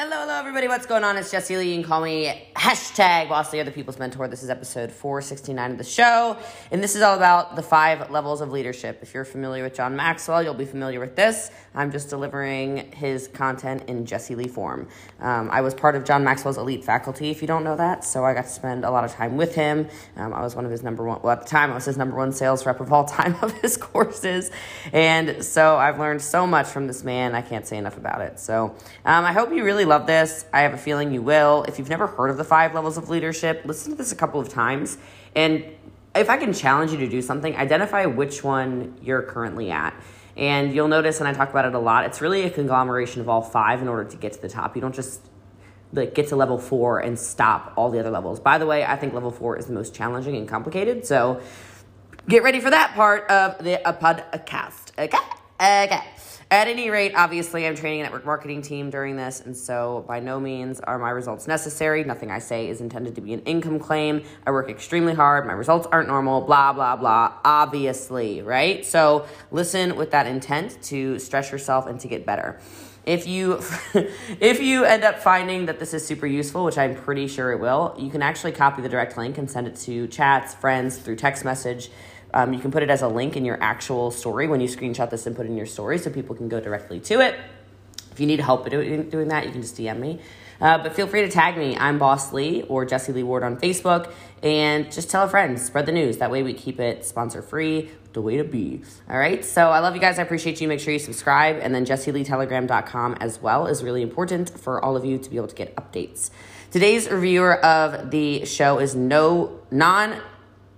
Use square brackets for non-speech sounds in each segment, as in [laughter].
Hello, hello, everybody. What's going on? It's Jesse Lee. You can call me hashtag Boss the People's Mentor. This is episode 469 of the show. And this is all about the five levels of leadership. If you're familiar with John Maxwell, you'll be familiar with this. I'm just delivering his content in Jesse Lee form. Um, I was part of John Maxwell's elite faculty, if you don't know that. So I got to spend a lot of time with him. Um, I was one of his number one, well, at the time, I was his number one sales rep of all time [laughs] of his courses. And so I've learned so much from this man. I can't say enough about it. So um, I hope you really love this. I have a feeling you will. If you've never heard of the five levels of leadership, listen to this a couple of times. And if I can challenge you to do something, identify which one you're currently at. And you'll notice, and I talk about it a lot, it's really a conglomeration of all five in order to get to the top. You don't just like get to level four and stop all the other levels. By the way, I think level four is the most challenging and complicated. So get ready for that part of the podcast. Okay. Okay. At any rate, obviously, I'm training a network marketing team during this, and so by no means are my results necessary. Nothing I say is intended to be an income claim. I work extremely hard. My results aren't normal, blah, blah, blah, obviously, right? So listen with that intent to stress yourself and to get better if you [laughs] if you end up finding that this is super useful which i'm pretty sure it will you can actually copy the direct link and send it to chats friends through text message um, you can put it as a link in your actual story when you screenshot this and put in your story so people can go directly to it. If you need help doing, doing that, you can just DM me. Uh, but feel free to tag me. I'm Boss Lee or Jesse Lee Ward on Facebook. And just tell a friend, spread the news. That way we keep it sponsor free. The way to be. All right. So I love you guys. I appreciate you. Make sure you subscribe. And then jesseleetelegram.com as well is really important for all of you to be able to get updates. Today's reviewer of the show is no non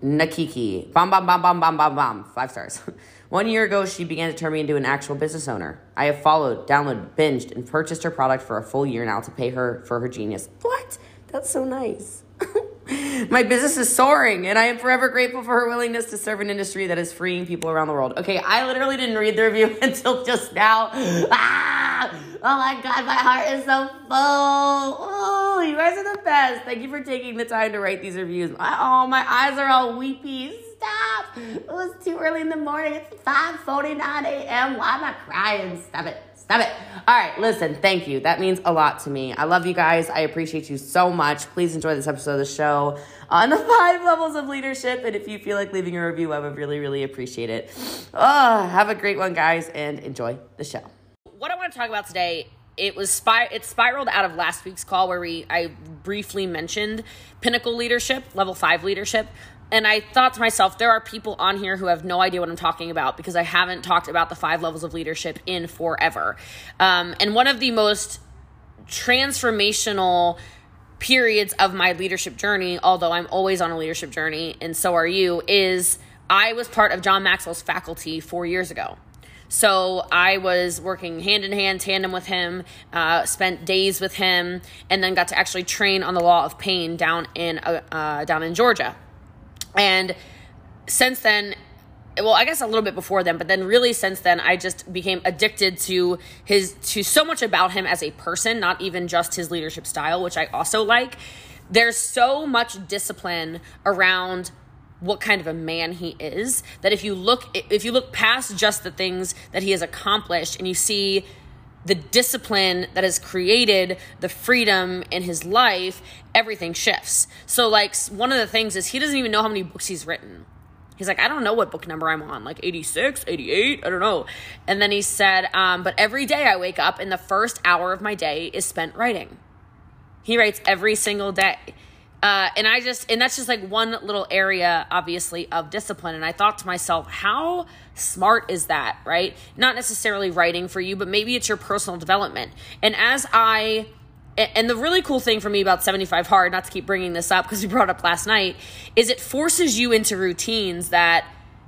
Nakiki. Bam, bam, bam, bam, bam, bam, bam. Five stars. [laughs] One year ago, she began to turn me into an actual business owner. I have followed, downloaded, binged, and purchased her product for a full year now to pay her for her genius. What? That's so nice. [laughs] [laughs] My business is soaring, and I am forever grateful for her willingness to serve an industry that is freeing people around the world. Okay, I literally didn't read the review [laughs] until just now. [gasps] Ah! Oh my god, my heart is so full. Oh, you guys are the best. Thank you for taking the time to write these reviews. oh, my eyes are all weepy. Stop. It was too early in the morning. It's 5:49 a.m. Why am I crying? Stop it. Stop it. All right, listen, thank you. That means a lot to me. I love you guys. I appreciate you so much. Please enjoy this episode of the show on the [laughs] five levels of leadership. And if you feel like leaving a review, I would really, really appreciate it. Oh, have a great one, guys, and enjoy the show what I want to talk about today it was spir- it spiraled out of last week's call where we I briefly mentioned pinnacle leadership, level 5 leadership. And I thought to myself, there are people on here who have no idea what I'm talking about because I haven't talked about the five levels of leadership in forever. Um, and one of the most transformational periods of my leadership journey, although I'm always on a leadership journey, and so are you, is I was part of John Maxwell's faculty four years ago. So I was working hand in hand, tandem with him, uh, spent days with him, and then got to actually train on the law of pain down in uh, uh, down in Georgia. And since then, well i guess a little bit before then but then really since then i just became addicted to his to so much about him as a person not even just his leadership style which i also like. There's so much discipline around what kind of a man he is that if you look if you look past just the things that he has accomplished and you see the discipline that has created the freedom in his life everything shifts. So like one of the things is he doesn't even know how many books he's written. He's like i don't know what book number i'm on like 86 88 i don't know. And then he said um, but every day i wake up and the first hour of my day is spent writing. He writes every single day. Uh, and I just, and that's just like one little area, obviously, of discipline. And I thought to myself, how smart is that, right? Not necessarily writing for you, but maybe it's your personal development. And as I, and the really cool thing for me about 75 Hard, not to keep bringing this up because we brought up last night, is it forces you into routines that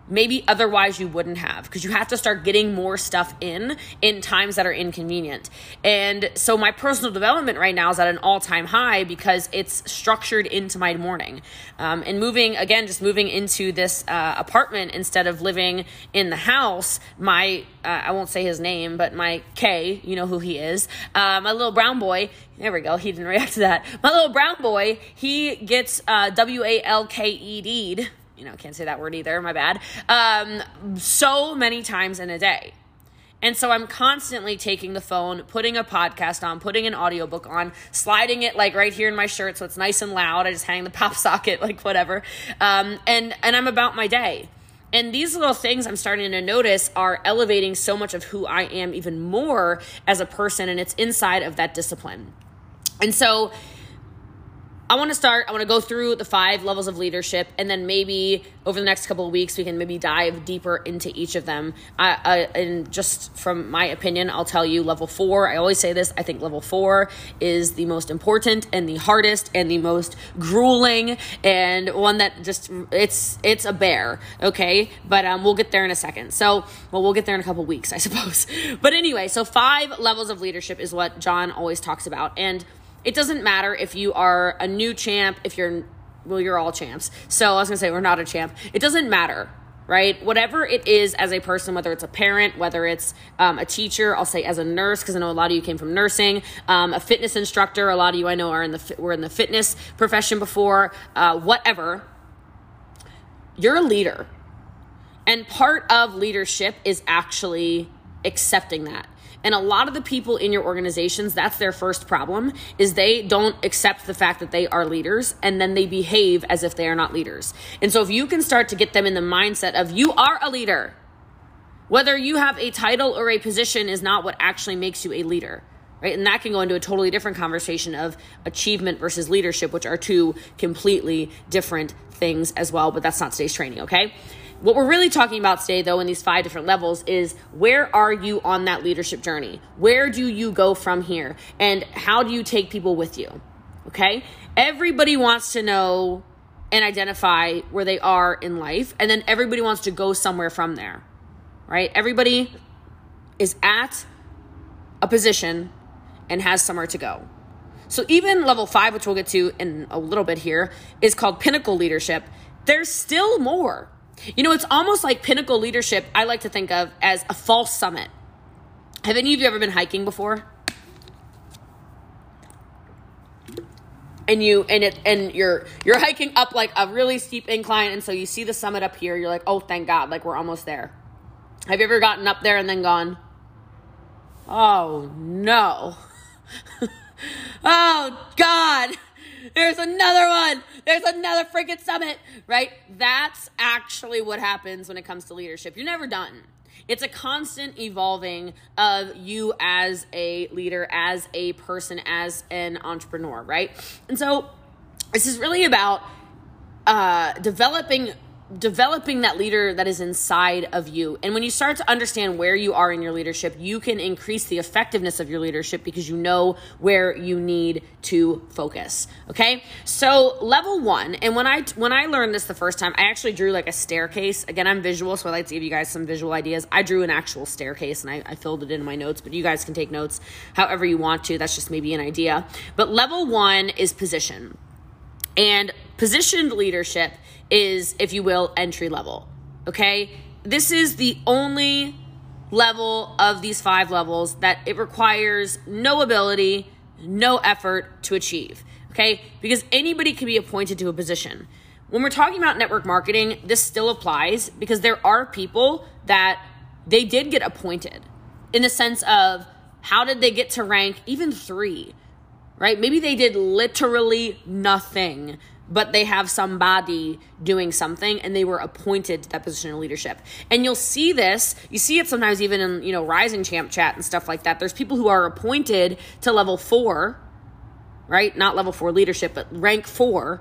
maybe otherwise you wouldn't have because you have to start getting more stuff in in times that are inconvenient. And so my personal development right now is at an all time high because it's structured into my morning. Um, and moving, again, just moving into this uh, apartment instead of living in the house, my, uh, I won't say his name, but my K, you know who he is, uh, my little brown boy, there we go. He didn't [laughs] react to that. My little brown boy, he gets uh, W A L K E D'd you know, can't say that word either, my bad, um, so many times in a day. And so I'm constantly taking the phone, putting a podcast on, putting an audiobook on, sliding it like right here in my shirt so it's nice and loud. I just hang the [laughs] pop socket, like whatever. Um, and, and I'm about my day. And these little things I'm starting to notice are elevating so much of who I am even more as a person, and it's inside of that discipline. And so I want to start, I want to go through the five levels of leadership, and then maybe over the next couple of weeks, we can maybe dive deeper into each of them. I, I, and just from my opinion, I'll tell you level four, I always say this, I think level four is the most important and the hardest and the most grueling and one that just, it's, it's a bear, okay? But um, we'll get there in a second. So, well, we'll get there in a couple of weeks, [laughs] I suppose. But anyway, so five levels of leadership is what John always talks about. And it doesn't matter if you are a new champ, if you're, well, you're all champs. So I was gonna say, we're not a champ. It doesn't matter, right? Whatever it is as a person, whether it's a parent, whether it's um, a teacher, I'll say as a nurse, because I know a lot of you came from nursing, um, a fitness instructor, a lot of you I know are in the, were in the fitness profession before, uh, whatever. You're a leader. And part of leadership is actually accepting that. And a lot of the people in your organizations, that's their first problem is they don't accept the fact that they are leaders and then they behave as if they are not leaders. And so if you can start to get them in the mindset of you are a leader, whether you have a title or a position is not what actually makes you a leader. Right? And that can go into a totally different conversation of achievement versus leadership, which are two completely different things as well. But that's not today's training, okay? What we're really talking about today, though, in these five different levels, is where are you on that leadership journey? Where do you go from here? And how do you take people with you? Okay? Everybody wants to know and identify where they are in life, and then everybody wants to go somewhere from there, right? Everybody is at a position and has somewhere to go. So, even level five, which we'll get to in a little bit here, is called pinnacle leadership. There's still more you know, it's almost like pinnacle leadership, I like to think of as a false summit. Have any of you ever been hiking before? And you and it and you're you're hiking up like a really steep incline and so you see the summit up here, you're like, "Oh, thank God, like we're almost there." Have you ever gotten up there and then gone, "Oh, no." [laughs] oh, God. There's another one. There's another freaking summit, right? That's actually what happens when it comes to leadership. You're never done. It's a constant evolving of you as a leader, as a person, as an entrepreneur, right? And so this is really about uh, developing developing that leader that is inside of you. And when you start to understand where you are in your leadership, you can increase the effectiveness of your leadership because you know where you need to focus. Okay? So, level 1, and when I when I learned this the first time, I actually drew like a staircase. Again, I'm visual, so I like to give you guys some visual ideas. I drew an actual staircase and I, I filled it in my notes, but you guys can take notes however you want to. That's just maybe an idea. But level 1 is position. And positioned leadership is, if you will, entry level. Okay? This is the only level of these five levels that it requires no ability, no effort to achieve. Okay? Because anybody can be appointed to a position. When we're talking about network marketing, this still applies because there are people that they did get appointed in the sense of how did they get to rank even three? Right? Maybe they did literally nothing, but they have somebody doing something and they were appointed to that position of leadership. And you'll see this, you see it sometimes even in, you know, Rising Champ chat and stuff like that. There's people who are appointed to level four, right? Not level four leadership, but rank four.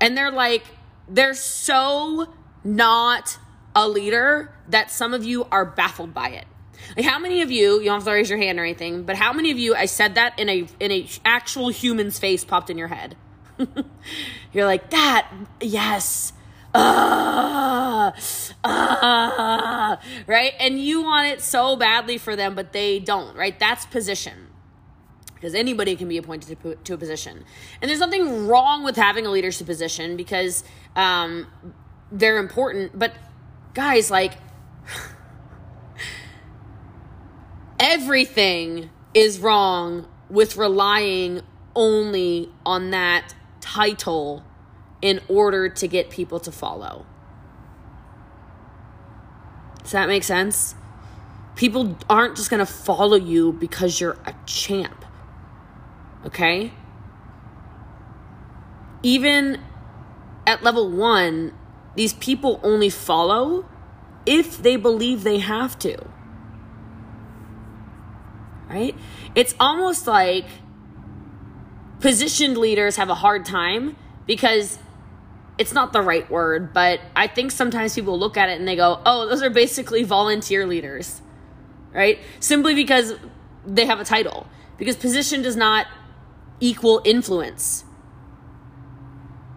And they're like, they're so not a leader that some of you are baffled by it. Like how many of you, you don't have to raise your hand or anything, but how many of you I said that in a in a actual human's face popped in your head? [laughs] You're like, that yes. Uh, uh, right? And you want it so badly for them, but they don't, right? That's position. Because anybody can be appointed to, to a position. And there's nothing wrong with having a leadership position because um, they're important. But guys, like, everything is wrong with relying only on that title in order to get people to follow. Does that make sense? People aren't just going to follow you because you're a champ. Okay? Even at level one, these people only follow if they believe they have to. Right? It's almost like positioned leaders have a hard time because it's not the right word, but I think sometimes people look at it and they go, oh, those are basically volunteer leaders, right? Simply because they have a title. Because position does not equal influence,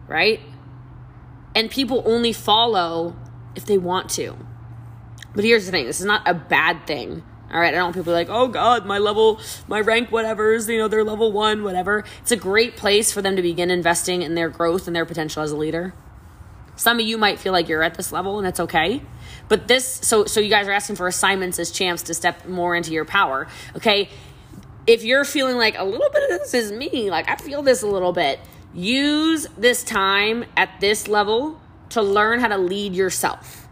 right? And people only follow if they want to. But here's the thing this is not a bad thing. All right, I don't want people like, oh God, my level, my rank, whatever's, you know, they're level one, whatever. It's a great place for them to begin investing in their growth and their potential as a leader. Some of you might feel like you're at this level and it's okay. But this, so, so you guys are asking for assignments as champs to step more into your power. Okay. If you're feeling like a little bit of this is me, like I feel this a little bit, use this time at this level to learn how to lead yourself.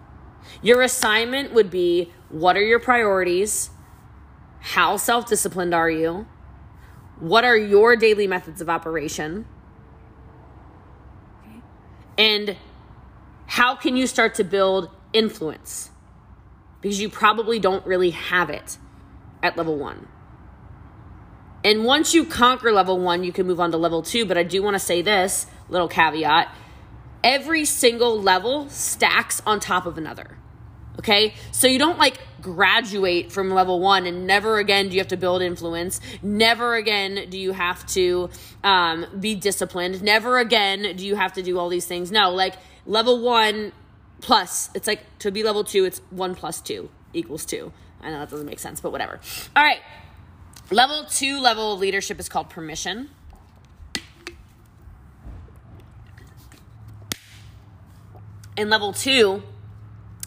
Your assignment would be what are your priorities? How self disciplined are you? What are your daily methods of operation? And how can you start to build influence? Because you probably don't really have it at level one. And once you conquer level one, you can move on to level two. But I do want to say this little caveat every single level stacks on top of another. Okay. So you don't like graduate from level one and never again do you have to build influence. Never again do you have to um, be disciplined. Never again do you have to do all these things. No, like level one plus, it's like to be level two, it's one plus two equals two. I know that doesn't make sense, but whatever. All right. Level two level of leadership is called permission. And level two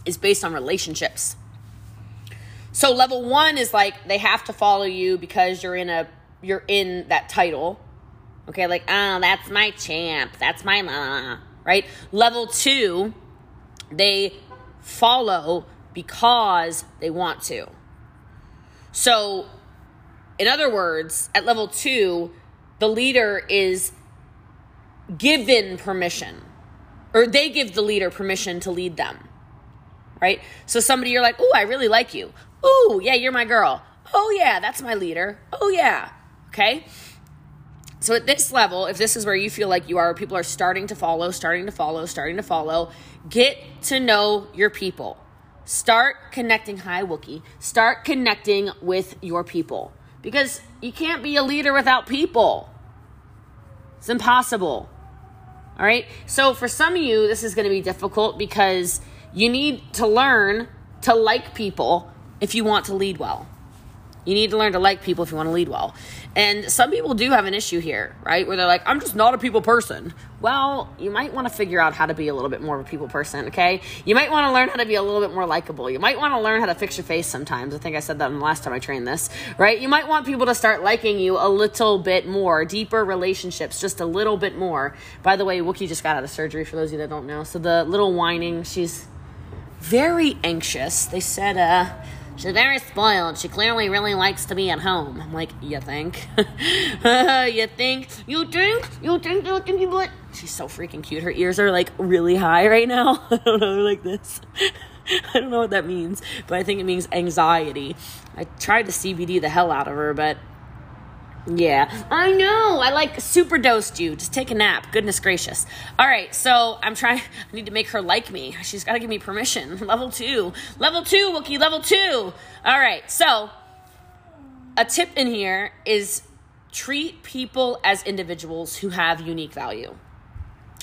is based on relationships. So level one is like they have to follow you because you're in a you're in that title. Okay, like, oh, that's my champ. That's my ma. Right? Level two, they follow because they want to. So, in other words, at level two, the leader is given permission, or they give the leader permission to lead them right? So somebody you're like, oh, I really like you. Oh, yeah, you're my girl. Oh, yeah, that's my leader. Oh, yeah. Okay. So at this level, if this is where you feel like you are, people are starting to follow, starting to follow, starting to follow, get to know your people. Start connecting. Hi, Wookie. Start connecting with your people because you can't be a leader without people. It's impossible. All right. So for some of you, this is going to be difficult because you need to learn to like people if you want to lead well. You need to learn to like people if you want to lead well. And some people do have an issue here, right? Where they're like, I'm just not a people person. Well, you might want to figure out how to be a little bit more of a people person, okay? You might want to learn how to be a little bit more likable. You might want to learn how to fix your face sometimes. I think I said that in the last time I trained this, right? You might want people to start liking you a little bit more, deeper relationships, just a little bit more. By the way, Wookie just got out of surgery for those of you that don't know. So the little whining, she's very anxious. They said, uh, she's very spoiled. She clearly really likes to be at home. I'm like, you think? [laughs] you think? You think? You think? You think? You what? She's so freaking cute. Her ears are like really high right now. [laughs] I don't know, like this. [laughs] I don't know what that means, but I think it means anxiety. I tried to CBD the hell out of her, but yeah, I know. I like super dosed you. Just take a nap. Goodness gracious. All right, so I'm trying. [laughs] I need to make her like me. She's got to give me permission. [laughs] Level two. Level two, Wookie. Level two. All right, so a tip in here is treat people as individuals who have unique value.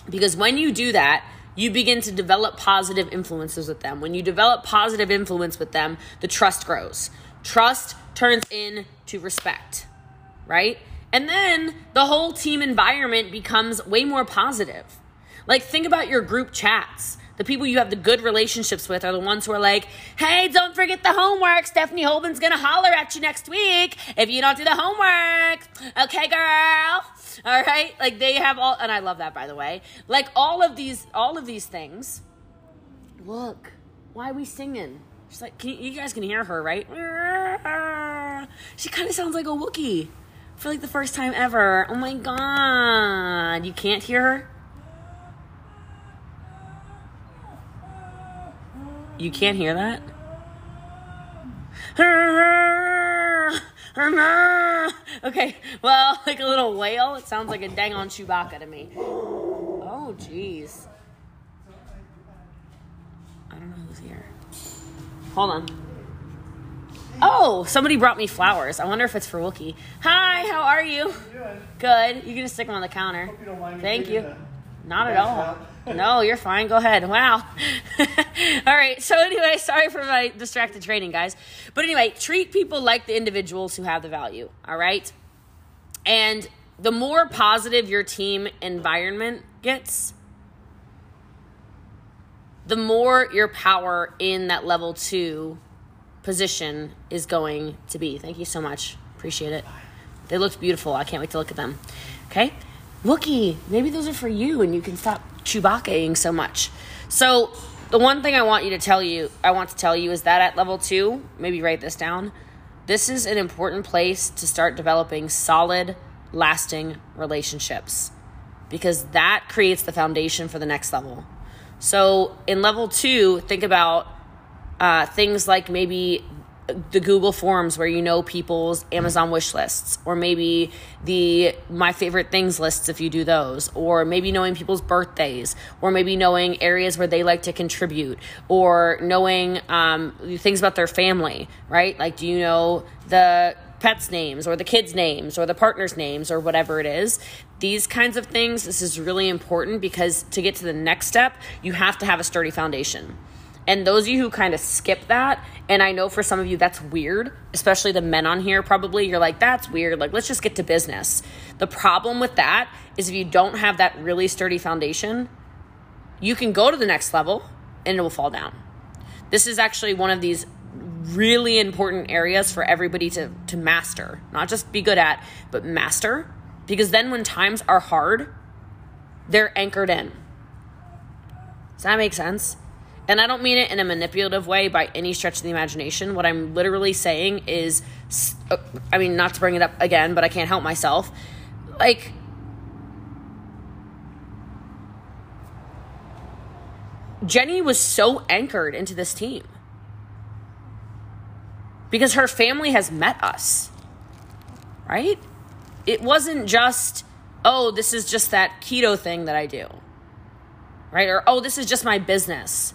Because when you do that, you begin to develop positive influences with them. When you develop positive influence with them, the trust grows. Trust turns into respect right? And then the whole team environment becomes way more positive. Like, think about your group chats. The people you have the good relationships with are the ones who are like, hey, don't forget the homework. Stephanie Holman's gonna holler at you next week if you don't do the homework. Okay, girl. All right. Like they have all, and I love that by the way. Like all of these, all of these things. Look, why are we singing? She's like, you, you guys can hear her, right? [laughs] She kind of sounds like a Wookiee for like the first time ever. Oh my god. You can't hear her? You can't hear that? Okay, well, [laughs] like a little whale, it sounds like a dang on Chewbacca to me. Oh, jeez. I don't know who's here. Hold on. Oh, somebody brought me flowers. I wonder if it's for Wookie. Hi, how are you? Good. You can just stick them on the counter. Thank you. Not at all. [laughs] No, you're fine. Go ahead. Wow. [laughs] all right. So, anyway, [laughs] sorry for my distracted training, guys. But anyway, treat people like the individuals who have the value. All right. And the more positive your team environment gets, the more your power in that level two position is going to be. Thank you so much. Appreciate it. They looked beautiful. I can't wait to look at them. Okay. Wookie, maybe those are for you and you can stop Chewbaccaing so much. So, the one thing I want you to tell you, I want to tell you is that at level two, maybe write this down. This is an important place to start developing solid, lasting relationships because that creates the foundation for the next level. So, in level two, think about uh, things like maybe the Google Forms where you know people's Amazon wish lists, or maybe the my favorite things lists if you do those, or maybe knowing people's birthdays, or maybe knowing areas where they like to contribute, or knowing um, things about their family, right? Like, do you know the pets' names, or the kids' names, or the partners' names, or whatever it is? These kinds of things, this is really important because to get to the next step, you have to have a sturdy foundation. And those of you who kind of skip that, and I know for some of you that's weird, especially the men on here, probably you're like, that's weird. Like, let's just get to business. The problem with that is if you don't have that really sturdy foundation, you can go to the next level and it will fall down. This is actually one of these really important areas for everybody to, to master, not just be good at, but master. Because then when times are hard, they're anchored in. Does that make sense? And I don't mean it in a manipulative way by any stretch of the imagination. What I'm literally saying is, uh, I mean, not to bring it up again, but I can't help myself. Like, Jenny was so anchored into this team because her family has met us, right? It wasn't just, oh, this is just that keto thing that I do, right? Or, oh, this is just my business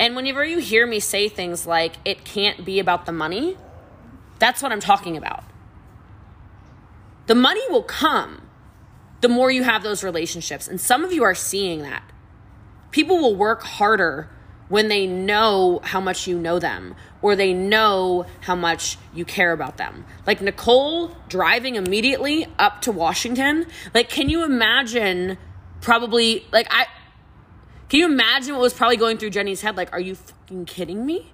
and whenever you hear me say things like, it can't be about the money, that's what I'm talking about. The money will come the more you have those relationships. And some of you are seeing that. People will work harder when they know how much you know them or they know how much you care about them. Like Nicole driving immediately up to Washington. Like, can you imagine probably, like, I, can you imagine what was probably going through Jenny's head? Like, are you fucking kidding me?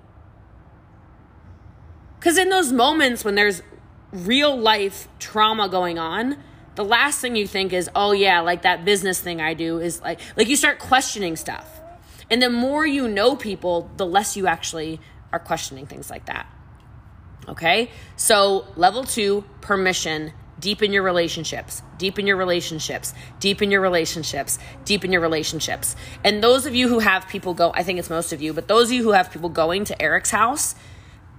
Because in those moments when there's real life trauma going on, the last thing you think is, oh yeah, like that business thing I do is like, like you start questioning stuff. And the more you know people, the less you actually are questioning things like that. Okay? So, level two, permission deepen your relationships, deepen your relationships, deepen your relationships, deepen your relationships. And those of you who have people go, I think it's most of you, but those of you who have people going to Eric's house,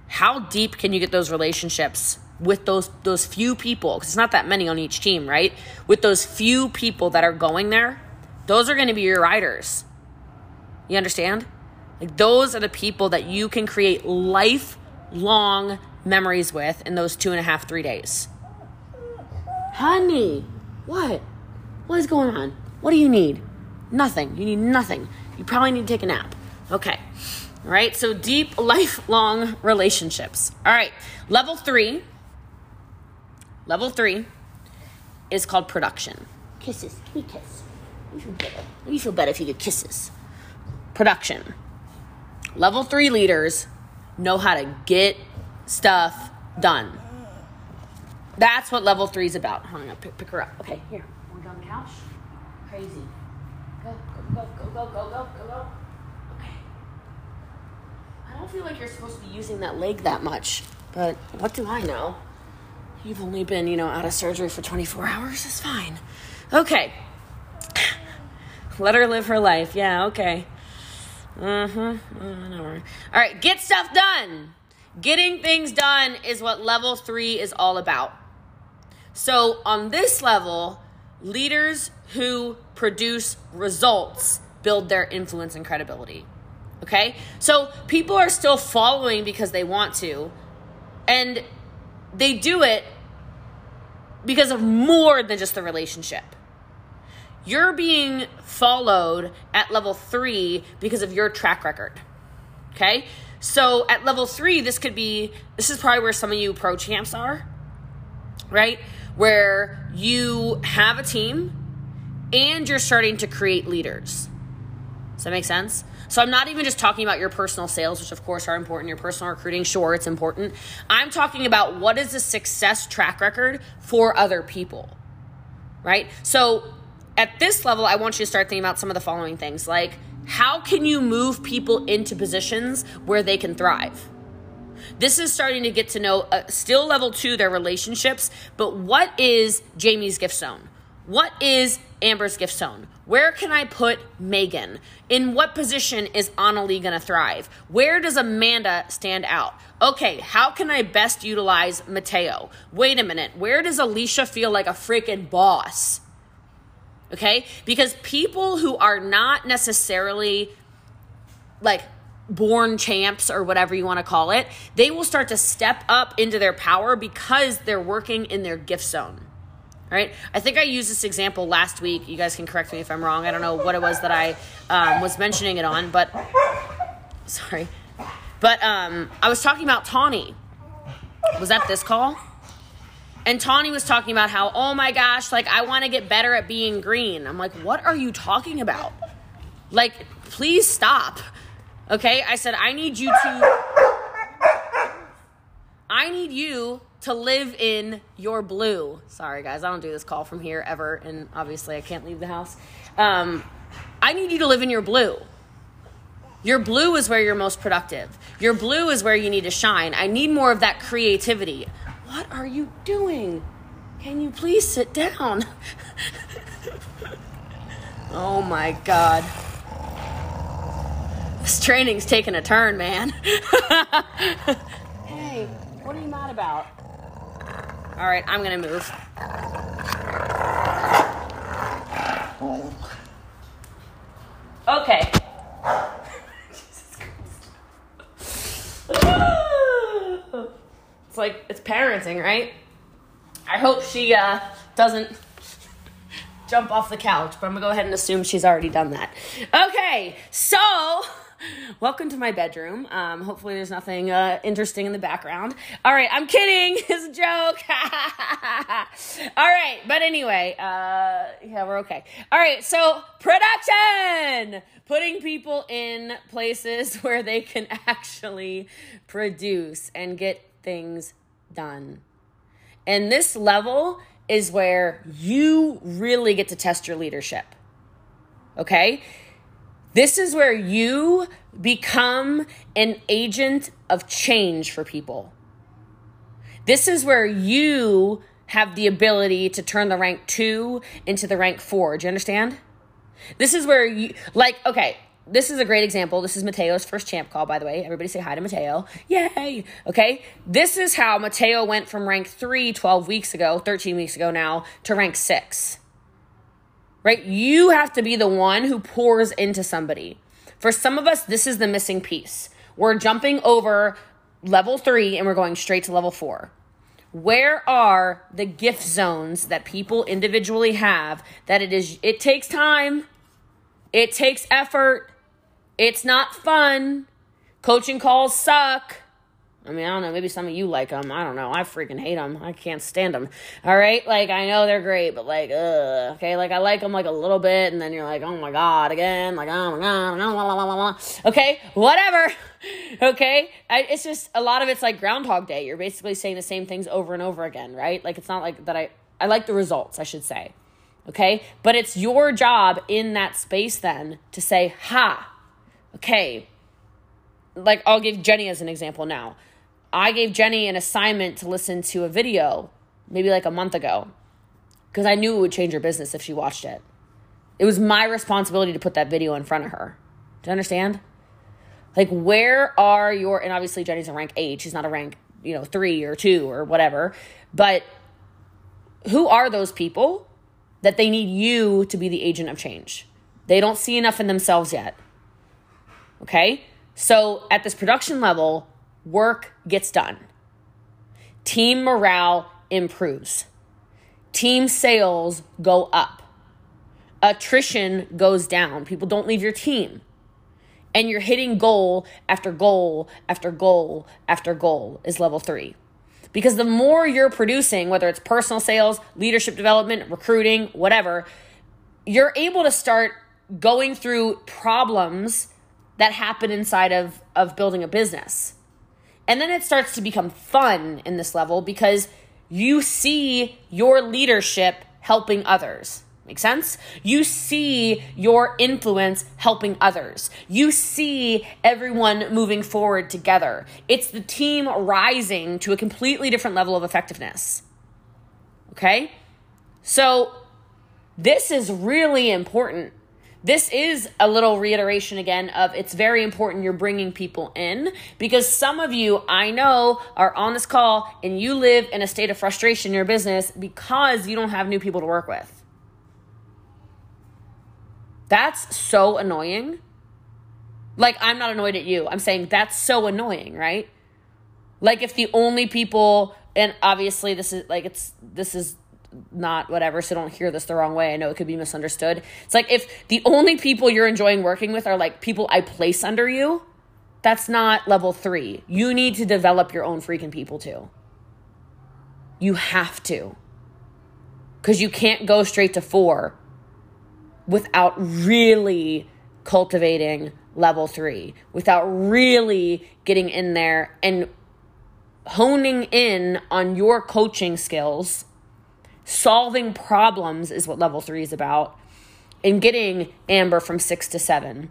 how deep can you get those relationships with those those few people? Because it's not that many on each team, right? With those few people that are going there, those are going to be your riders. You understand? Like those are the people that you can create lifelong memories with in those two and a half, three days. Honey, what? What is going on? What do you need? Nothing. You need nothing. You probably need to take a nap. Okay. All right. So deep, [laughs] lifelong relationships. All right. Level three. Level three is called production. Kisses. Give me kiss. You feel better. You feel better if you get kisses. Production. Level three leaders know how to get stuff done. That's what level three is about. Hold on, pick, pick her up. Okay, here. Want on the couch? Crazy. Go, go, go, go, go, go, go, go. Okay. I don't feel like you're supposed to be using that leg that much, but what do I know? You've only been, you know, out of surgery for 24 hours. It's fine. Okay. Let her live her life. Yeah, okay. Uh, All right, get stuff done. Getting things done is what level three is all about. So, on this level, leaders who produce results build their influence and credibility. Okay? So, people are still following because they want to, and they do it because of more than just the relationship. You're being followed at level three because of your track record. Okay? So at level three, this could be this is probably where some of you pro champs are, right? Where you have a team and you're starting to create leaders. Does that make sense? So I'm not even just talking about your personal sales, which of course are important, your personal recruiting, sure, it's important. I'm talking about what is the success track record for other people, right? So at this level, I want you to start thinking about some of the following things like how can you move people into positions where they can thrive? This is starting to get to know, uh, still level two, their relationships, but what is Jamie's gift zone? What is Amber's gift zone? Where can I put Megan? In what position is Annalie going to thrive? Where does Amanda stand out? Okay, how can I best utilize Mateo? Wait a minute, where does Alicia feel like a freaking boss? Okay, because people who are not necessarily like born champs or whatever you want to call it, they will start to step up into their power because they're working in their gift zone right? I think I used this example last week. You guys can correct me if I'm wrong. I don't know what it was that I um, was mentioning it on, but sorry. But um, I was talking about Tawny. Was that this call? And Tawny was talking about how, oh my gosh, like I want to get better at being green. I'm like, what are you talking about? Like, please stop. Okay? I said, I need you to. I need you to live in your blue. Sorry, guys, I don't do this call from here ever, and obviously I can't leave the house. Um, I need you to live in your blue. Your blue is where you're most productive. Your blue is where you need to shine. I need more of that creativity. What are you doing? Can you please sit down? [laughs] oh my God. This training's taking a turn, man. [laughs] hey, what are you mad about? All right, I'm gonna move. Okay. it's like it's parenting, right? I hope she uh, doesn't jump off the couch, but I'm gonna go ahead and assume she's already done that. Okay, so [laughs] welcome to my bedroom. Um, hopefully, there's nothing uh, interesting in the background. All right, I'm kidding. [laughs] It's a joke. [laughs] All right, but anyway, uh, yeah, we're okay. All right, so production putting people in places where they can actually produce and get things done. And this level is where you really get to test your leadership. Okay? This is where you become an agent of change for people. This is where you have the ability to turn the rank two into the rank four. Do you understand? This is where you, like, okay, this is a great example. This is Mateo's first champ call, by the way. Everybody say hi to Mateo. Yay! Okay, this is how Mateo went from rank three 12 weeks ago, 13 weeks ago now, to rank six right? You have to be the one who pours into somebody. For some of us, this is the missing piece. We're jumping over level three and we're going straight to level four. Where are the gift zones that people individually have that it is it takes time, it takes effort, it's not fun, coaching calls suck, I mean, I don't know. Maybe some of you like them. I don't know. I freaking hate them. I can't stand them. All right. Like, I know they're great, but like, ugh. Okay. Like, I like them like a little bit, and then you're like, oh my God, again. Like, oh my God. Oh, okay. Whatever. [laughs] Okay. I, it's just a lot of it's like Groundhog Day. You're basically saying the same things over and over again, right? Like, it's not like that I, I like the results, I should say. Okay. But it's your job in that space then to say, ha, okay, like I'll give Jenny as an example now. I gave Jenny an assignment to listen to a video maybe like a month ago because I knew it would change her business if she watched it. It was my responsibility to put that video in front of her. Do you understand? Like, where are your, and obviously Jenny's a rank eight, she's not a rank, you know, three or two or whatever, but who are those people that they need you to be the agent of change? They don't see enough in themselves yet. Okay? So at this production level, work gets done. Team morale improves. Team sales go up. Attrition goes down. People don't leave your team. And you're hitting goal after goal after goal after goal is level three. Because the more you're producing, whether it's personal sales, leadership development, recruiting, whatever, you're able to start going through problems that happen inside of, of building a business. And then it starts to become fun in this level because you see your leadership helping others. Make sense? You see your influence helping others. You see everyone moving forward together. It's the team rising to a completely different level of effectiveness. Okay? So, this is really important this is a little reiteration again of it's very important you're bringing people in because some of you I know are on this call and you live in a state of frustration in your business because you don't have new people to work with. That's so annoying. Like, I'm not annoyed at you. I'm saying that's so annoying, right? Like, if the only people, and obviously this is like, it's, this is not whatever, so don't hear this the wrong way. I know it could be misunderstood. It's like if the only people you're enjoying working with are like people I place under you, that's not level three. You need to develop your own freaking people too. You have to. Because you can't go straight to four without really cultivating level three, without really getting in there and honing in on your coaching skills solving problems is what level three is about, and getting Amber from six to seven,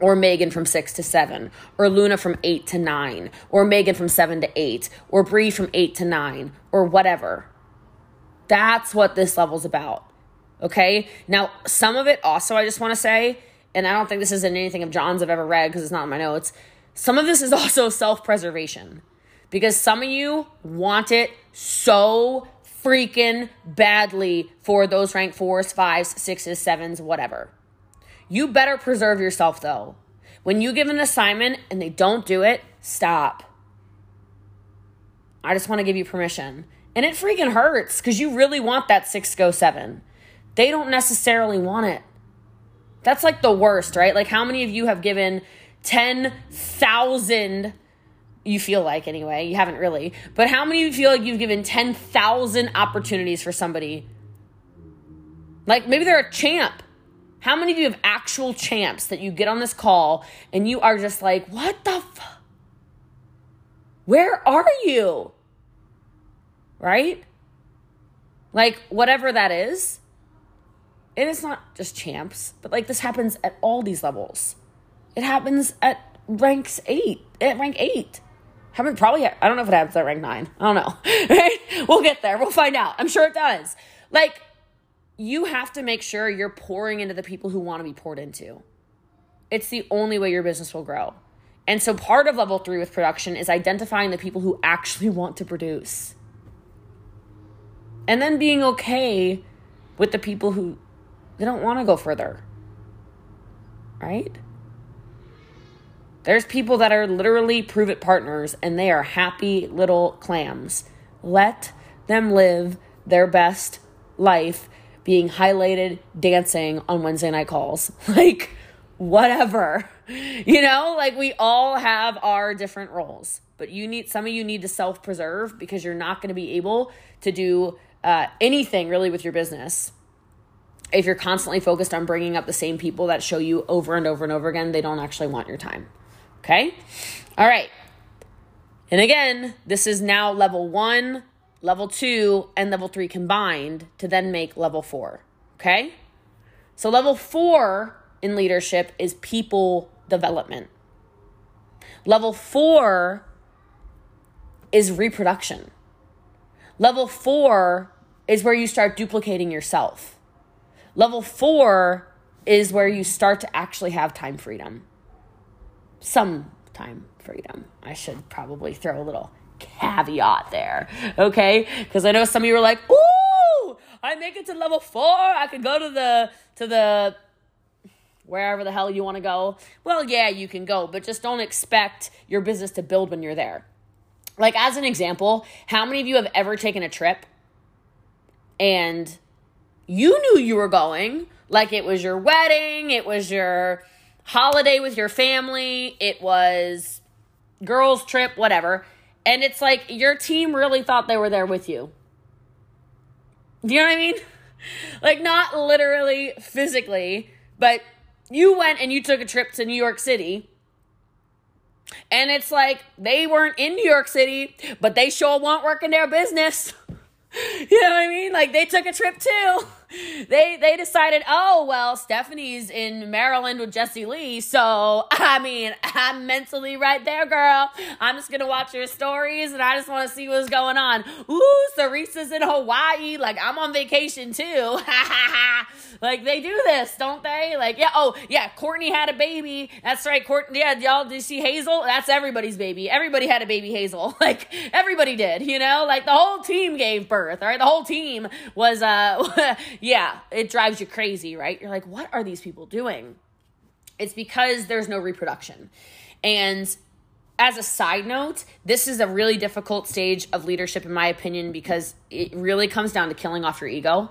or Megan from six to seven, or Luna from eight to nine, or Megan from seven to eight, or Bree from eight to nine, or whatever. That's what this level's about. Okay. Now, some of it also, I just want to say, and I don't think this is in anything of John's I've ever read because it's not in my notes. Some of this is [laughs] also self preservation because some of you want it so freaking badly for those rank fours, fives, sixes, sevens, whatever. You better preserve yourself though. When you give an assignment and they don't do it, stop. I just want to give you permission. And it freaking hurts because you really want that six go seven. They don't necessarily want it. That's like the worst, right? Like, how many of you have given 10,000 you feel like anyway. You haven't really. But how many of you feel like you've given 10,000 opportunities for somebody? Like maybe they're a champ. How many of you have actual champs that you get on this call and you are just like, what the fuck? Where are you? Right? Like, whatever that is. And it's not just champs, but like this happens at all these levels. It happens at ranks eight, at rank eight. Haven't probably, I don't know if it happens at rank nine. I don't know. [laughs] We'll get there. We'll find out. I'm sure it does. Like, you have to make sure you're pouring into the people who want to be poured into. It's the only way your business will grow. And so, part of level three with production is identifying the people who actually want to produce. And then being okay with the people who they don't want to go further. Right? There's people that are literally prove it partners and they are happy little clams. Let them live their best life being highlighted dancing on Wednesday night calls. [laughs] Like, whatever. [laughs] You know, like we all have our different roles, but you need some of you need to self preserve because you're not going to be able to do uh, anything really with your business if you're constantly focused on bringing up the same people that show you over and over and over again they don't actually want your time. Okay? All right. And again, this is now level one, level two, and level three combined to then make level four. Okay? So, level four in leadership is people development. Level four is reproduction. Level four is where you start duplicating yourself. Level four is where you start to actually have time freedom. Some time freedom. I should probably throw a little caveat there, okay? Because I know some of you are like, "Ooh, I make it to level four. I could go to the to the wherever the hell you want to go." Well, yeah, you can go, but just don't expect your business to build when you're there. Like as an example, how many of you have ever taken a trip and you knew you were going, like it was your wedding, it was your holiday with your family, it was girls' trip, whatever. And it's like your team really thought they were there with you. Do you know what I mean? [laughs] Like, not literally physically, but you went and you took a trip to New York City. And it's like they weren't in New York City, but they sure weren't working their business. [laughs] you know what I mean? Like they took a trip too. [laughs] [laughs] They they decided, oh well, Stephanie's in Maryland with Jesse Lee, so [laughs] I mean, I'm mentally right there, girl. I'm just gonna watch your stories and I just want to see what's going on. Ooh, Cerisa's in Hawaii, like I'm on vacation too. [laughs] like they do this, don't they? Like yeah, oh yeah, Courtney had a baby. That's right, Courtney. Yeah, y'all did you see Hazel? That's everybody's baby. Everybody had a baby Hazel. Like everybody did, you know. Like the whole team gave birth. All right, the whole team was uh yeah, it drives you crazy, right? You're like, what are these people doing? It's because there's no reproduction. And as a side note, this is a really difficult stage of leadership, in my opinion, because it really comes down to killing off your ego.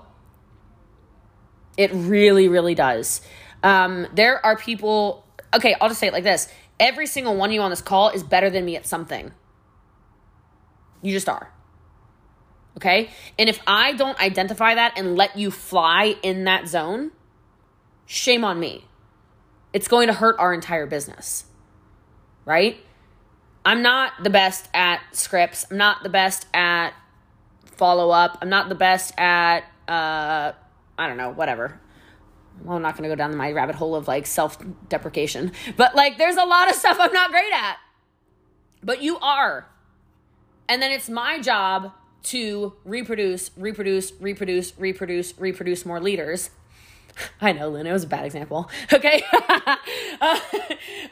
It really, really does. Um, there are people, okay, I'll just say it like this every single one of you on this call is better than me at something. You just are. Okay. And if I don't identify that and let you fly in that zone, shame on me. It's going to hurt our entire business. Right? I'm not the best at scripts. I'm not the best at follow up. I'm not the best at, uh, I don't know, whatever. Well, I'm not going to go down my rabbit hole of like self deprecation, but like there's a lot of stuff I'm not great at. But you are. And then it's my job to reproduce, reproduce, reproduce, reproduce, reproduce more leaders. [laughs] I know, Lynn, it was a bad example. [laughs] Okay. [laughs] uh,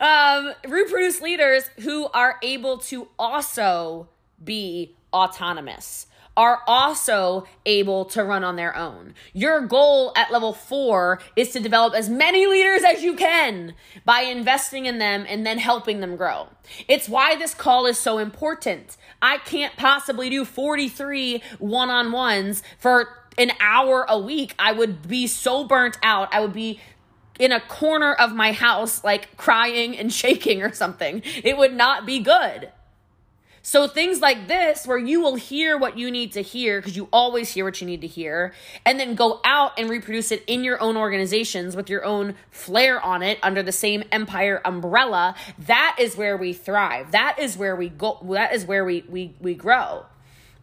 um, reproduce leaders who are able to also be autonomous are also able to run on their own. Your goal at level four is to develop as many leaders as you can by investing in them and then helping them grow. It's why this call is so important. I can't possibly do 43 one on ones for an hour a week. I would be so burnt out. I would be in a corner of my house, like crying and [laughs] shaking or something. It would not be good. So things like this, where you will hear what you need to hear, because you always hear what you need to hear, and then go out and reproduce it in your own organizations with your own flair on it under the same empire umbrella, that is where we thrive. That is where we go that is where we we we grow.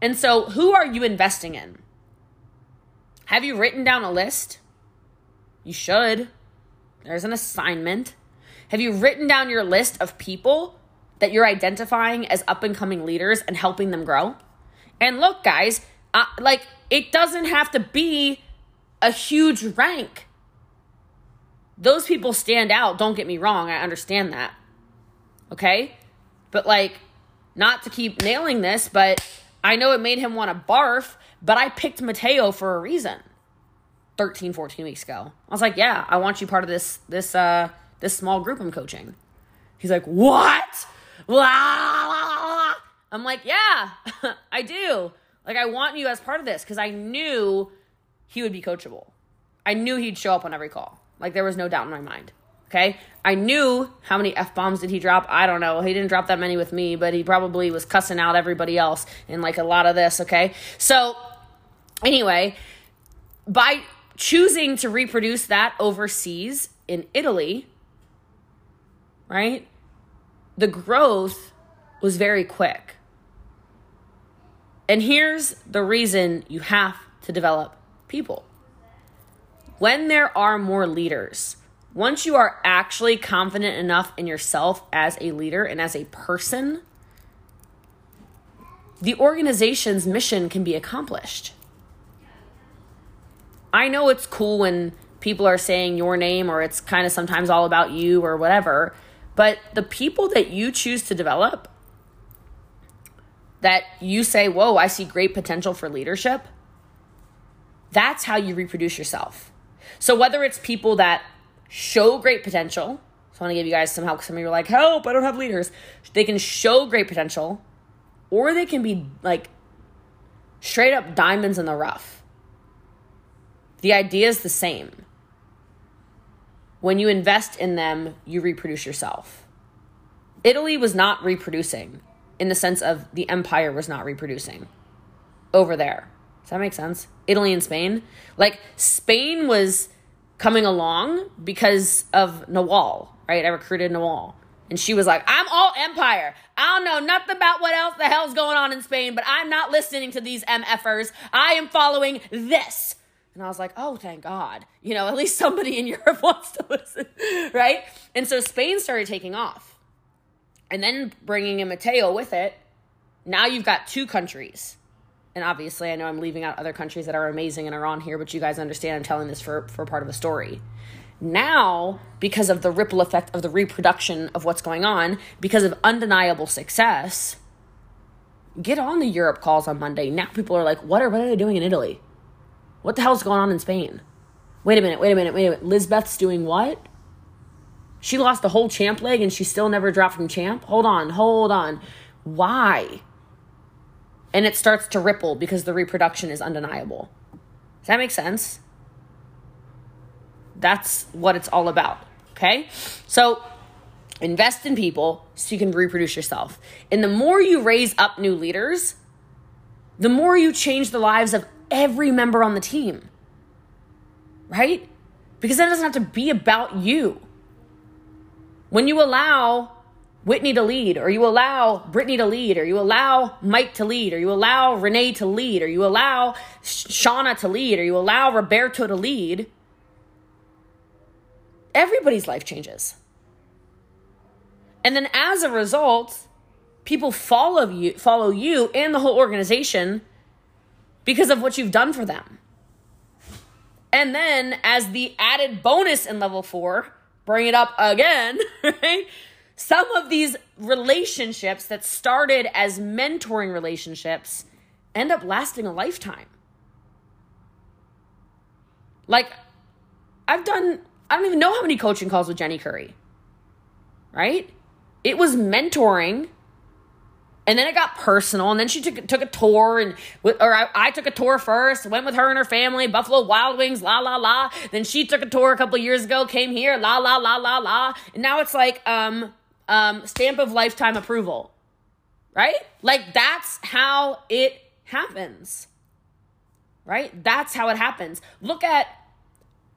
And so who are you investing in? Have you written down a list? You should. There's an assignment. Have you written down your list of people that you're identifying as up and coming leaders and helping them grow. And look, guys, like it doesn't have to be a huge rank. Those people stand out, don't get me wrong, I understand that. Okay? But like, not to keep nailing this, but I know it made him want to barf, but I picked Matteo for a reason. 13, 14 weeks ago. I was like, yeah, I want you part of this this uh this small group I'm coaching. He's like, what? [laughs] I'm like, yeah, [laughs] I do. Like, I want you as part of this because I knew he would be coachable. I knew he'd show up on every call. Like, there was no doubt in my mind. Okay. I knew how many F bombs did he drop? I don't know. He didn't drop that many with me, but he probably was cussing out everybody else in like a lot of this. Okay. So, anyway, by choosing to reproduce that overseas in Italy, right? The growth was very quick. And here's the reason you have to develop people. When there are more leaders, once you are actually confident enough in yourself as a leader and as a person, the organization's mission can be accomplished. I know it's cool when people are saying your name or it's kind of sometimes all about you or whatever, but the people that you choose to develop, that you say, Whoa, I see great potential for leadership, that's how you reproduce yourself. So whether it's people that show great potential, so I want to give you guys some help. Some of you are like, help, I don't have leaders. They can show great potential, or they can be like straight up diamonds in the rough. The idea is the same. When you invest in them, you reproduce yourself. Italy was not reproducing in the sense of the empire was not reproducing over there. Does that make sense? Italy and Spain. Like Spain was coming along because of Nawal, right? I recruited Nawal. And she was like, I'm all empire. I don't know nothing about what else the hell's going on in Spain, but I'm not listening to these MFers. I am following this. And I was like, oh, thank God. You know, at least somebody in [laughs] Europe wants to listen, right? And so Spain started taking off. And then bringing in Matteo with it. Now you've got two countries and obviously I know I'm leaving out other countries that are amazing and are on here, but you guys understand I'm telling this for, for part of a story. Now, because of the ripple effect of the reproduction of what's going on, because of undeniable success, get on the Europe calls on Monday. Now people are like, what are, what are they doing in Italy? What the hell's going on in Spain? Wait a minute, wait a minute, wait a minute. Lisbeth's doing what? She lost the whole champ leg and she still never dropped from champ? Hold on, hold on. Why? and it starts to ripple because the reproduction is undeniable. Does that make sense? That's what it's all about. Okay? So invest in people so you can reproduce yourself. And the more you raise up new leaders, the more you change the lives of every member on the team. Right? Because then it doesn't have to be about you. When you allow Whitney to lead, or you allow Brittany to lead, or you allow Mike to lead, or you allow Renee to lead, or you allow Shauna to lead, or you allow Roberto to lead, everybody's life changes. And then as a result, people follow you, follow you and the whole organization because of what you've done for them. And then as the added bonus in level 4, bring it up again, [laughs] right? some of these relationships that started as mentoring relationships end up lasting a lifetime. Like, I've done, I don't even know how many coaching calls with Jenny Curry, right? It was mentoring. And then it got personal, and then she took took a tour, and or I, I, took a tour first. Went with her and her family, Buffalo Wild Wings, la la la. Then she took a tour a couple years ago, came here, la la la la la. And now it's like, um, um, stamp of lifetime approval, right? Like that's how it happens, right? That's how it happens. Look at,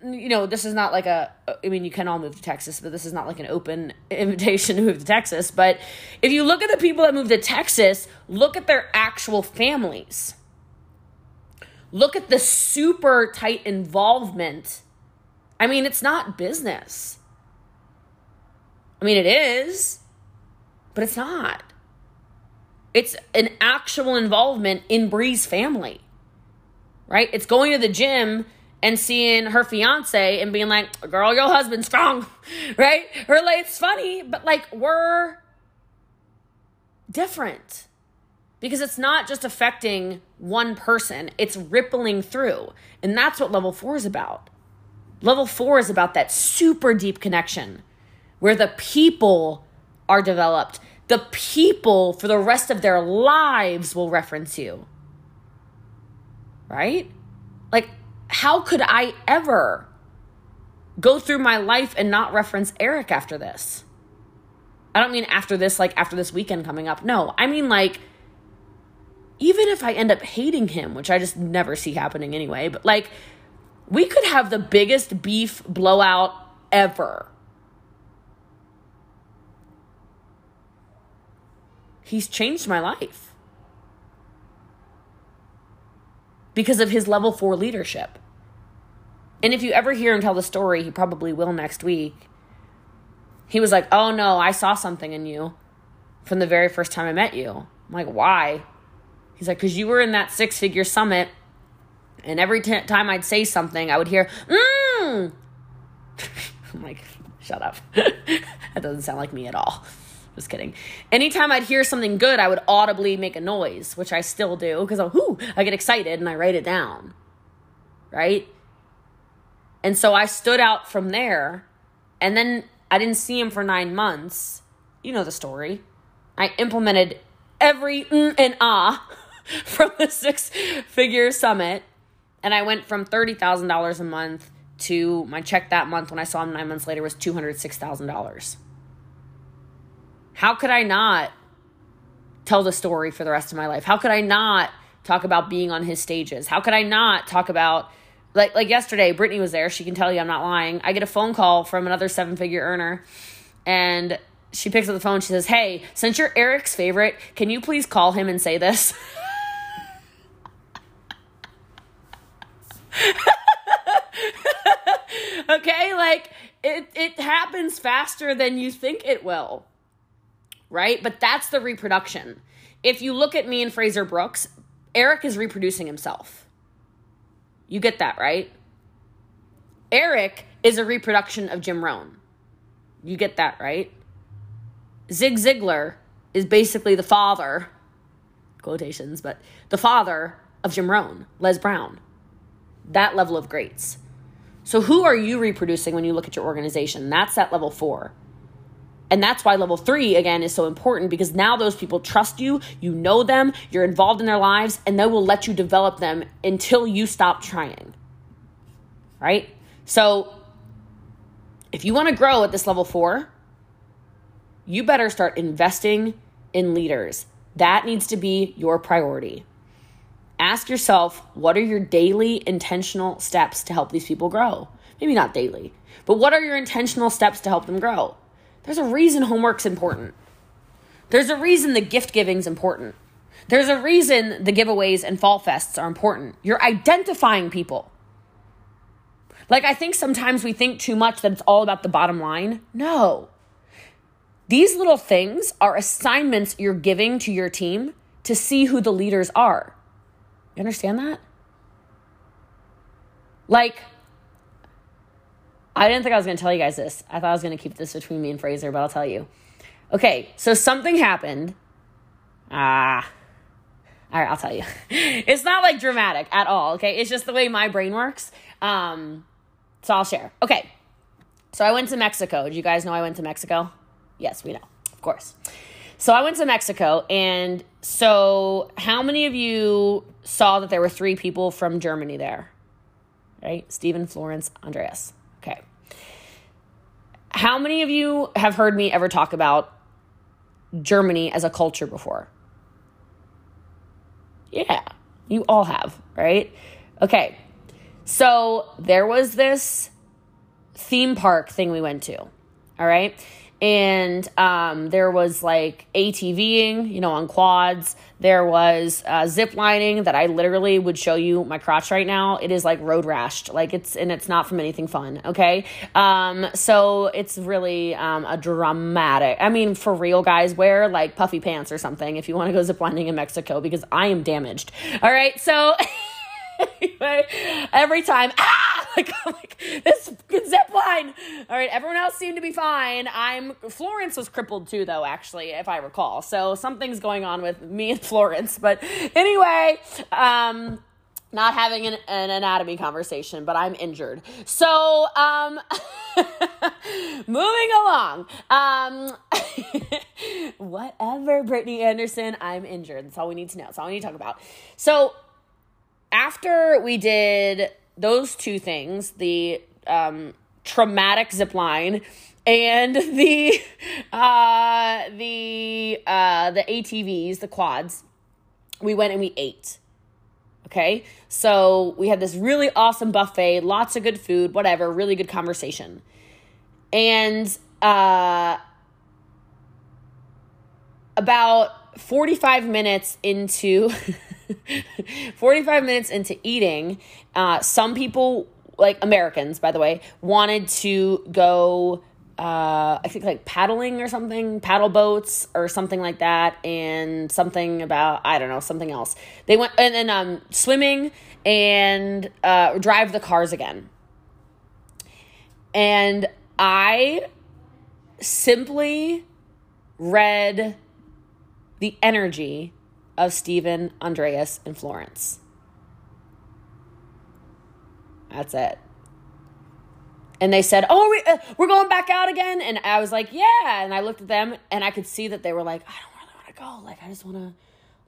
you know, this is not like a, I mean, you can all move to Texas, but this is not like an open [laughs] invitation to move to Texas. But if you look at the people that moved to Texas, look at their actual families. Look at the super tight involvement. I mean, it's not business I mean, it is, but it's not. It's an actual involvement in Bree's family, right? It's going to the gym and seeing her fiance and being like, girl, your husband's strong, [laughs] right? Her like, it's funny, but like, we're different because it's not just affecting one person, it's rippling through. And that's what level four is about. Level four is about that super deep connection where the people are developed. The people for the rest of their lives will reference you. Right? How could I ever go through my life and not reference Eric after this? I don't mean after this, like after this weekend coming up. No, I mean like, even if I end up hating him, which I just never see happening anyway, but like, we could have the biggest beef blowout ever. He's changed my life because of his level four leadership. And if you ever hear him tell the story, he probably will next week. He was like, Oh no, I saw something in you from the very first time I met you. I'm like, Why? He's like, Because you were in that six figure summit, and every t- time I'd say something, I would hear, Mmm. [laughs] I'm like, Shut up. [laughs] that doesn't sound like me at all. Just kidding. Anytime I'd hear something good, I would audibly make a noise, which I still do because I get excited and I write it down. Right? And so I stood out from there. And then I didn't see him for nine months. You know the story. I implemented every mm and ah [laughs] from the six figure summit. And I went from $30,000 a month to my check that month when I saw him nine months later was $206,000. How could I not tell the story for the rest of my life? How could I not talk about being on his stages? How could I not talk about like like yesterday, Brittany was there. She can tell you I'm not lying. I get a phone call from another seven figure earner, and she picks up the phone. She says, "Hey, since you're Eric's favorite, can you please call him and say this?" [laughs] okay, like it it happens faster than you think it will right? But that's the reproduction. If you look at me and Frazer Brookes, Eric is reproducing himself. You get that, right? Eric is a reproduction of Jim Rohn. You get that, right? Zig Ziglar is basically the father, quotations, but the father of Jim Rohn, Les Brown. That level of greats. So, who are you reproducing when you look at your organization? That's that level four. And that's why level three, again, is so important because now those people trust you, you know them, you're involved in their lives, and they will let you develop them until you stop trying. Right? So, if you want to grow at this level four, you better start investing in leaders. That needs to be your priority. Ask yourself what are your daily intentional steps to help these people grow? Maybe not daily, but what are your intentional steps to help them grow? There's a reason homework's important. There's a reason the gift giving's important. There's a reason the giveaways and fall fests are important. You're identifying people. Like, I think sometimes we think too much that it's all about the bottom line. No. These little things are assignments you're giving to your team to see who the leaders are. You understand that? Like, I didn't think I was going to tell you guys this. I thought I was going to keep this between me and Frazer, but I'll tell you. Okay, so something happened. Ah. All right, I'll tell you. [laughs] it's not like dramatic at all, okay? It's just the way my brain works. Um, so I'll share. Okay. So I went to Mexico. Do you guys know I went to Mexico? Yes, we know. Of course. So I went to Mexico and so how many of you saw that there were three people from Germany there? Right? Stephen, Florence, Andreas. How many of you have heard me ever talk about Germany as a culture before? Yeah, you all have, right? Okay. So there was this theme park thing we went to. All right and um, there was like ATVing, you know, on quads. There was uh, zip lining that I literally would show you my crotch right now. It is like road rashed, like it's and it's not from anything fun. Okay, um, so it's really um, a dramatic. I mean, for real, guys, wear like puffy pants or something if you want to go zip lining in Mexico because I am damaged. All right, so. [laughs] anyway, every time, ah, [laughs] like, like this zip line. All right, everyone else seemed to be fine. I'm Florence was crippled too, though. Actually, if I recall, so something's going on with me and [laughs] Florence. But anyway, um not having an, an, anatomy conversation, but I'm injured. So, um, [laughs] moving along. Um, whatever, Brittany Anderson, I'm injured. That's all we need to know. That's all we need to talk about. So, after we did those two things, the um, traumatic zip line and [laughs] the uh, the uh, the ATVs, the quads, we went and we ate. Okay, so we had this really awesome buffet, lots of good food, whatever, really good conversation, and uh, about forty five minutes into [laughs] 45 minutes into eating, uh, some people like Americans, by the way, wanted to go uh, I think like paddling or something, paddle boats or something like that, and something about I don't know something else. They went and then um, swimming and uh, drive the cars again. And I simply read the energy of Stephen, Andreas, and Florence. That's it and they said, "Oh, we, uh, we're going back out again." And I was like, "Yeah." And I looked at them, and I could see that they were like, "I don't really want to go. Like, I just want to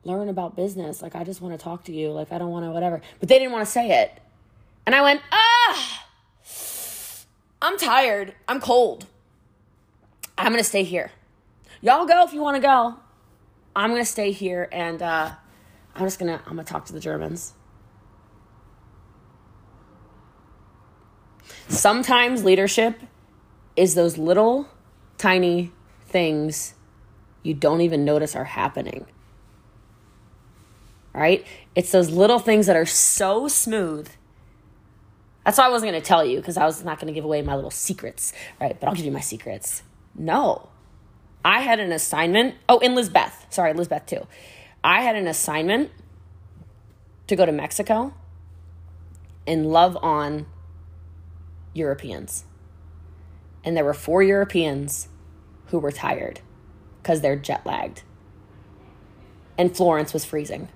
learn about business. Like, I just want to talk to you. Like, I don't want to whatever." But they didn't want to say it, and I went, "Ah, I'm tired. I'm cold. I'm gonna stay here. Y'all go if you want to go. I'm gonna stay here, and uh, I'm just gonna I'm gonna talk to the Germans." Sometimes leadership is those little tiny things you don't even notice are happening. Right? It's those little things that are so smooth. That's why I wasn't going to tell you because I was not going to give away my little secrets, right? But I'll give you my secrets. No. I had an assignment. Oh, in Lisbeth. Sorry, Lisbeth too. I had an assignment to go to Mexico and love on Europeans. And there were four Europeans who were tired because they're jet lagged. And Florence was freezing.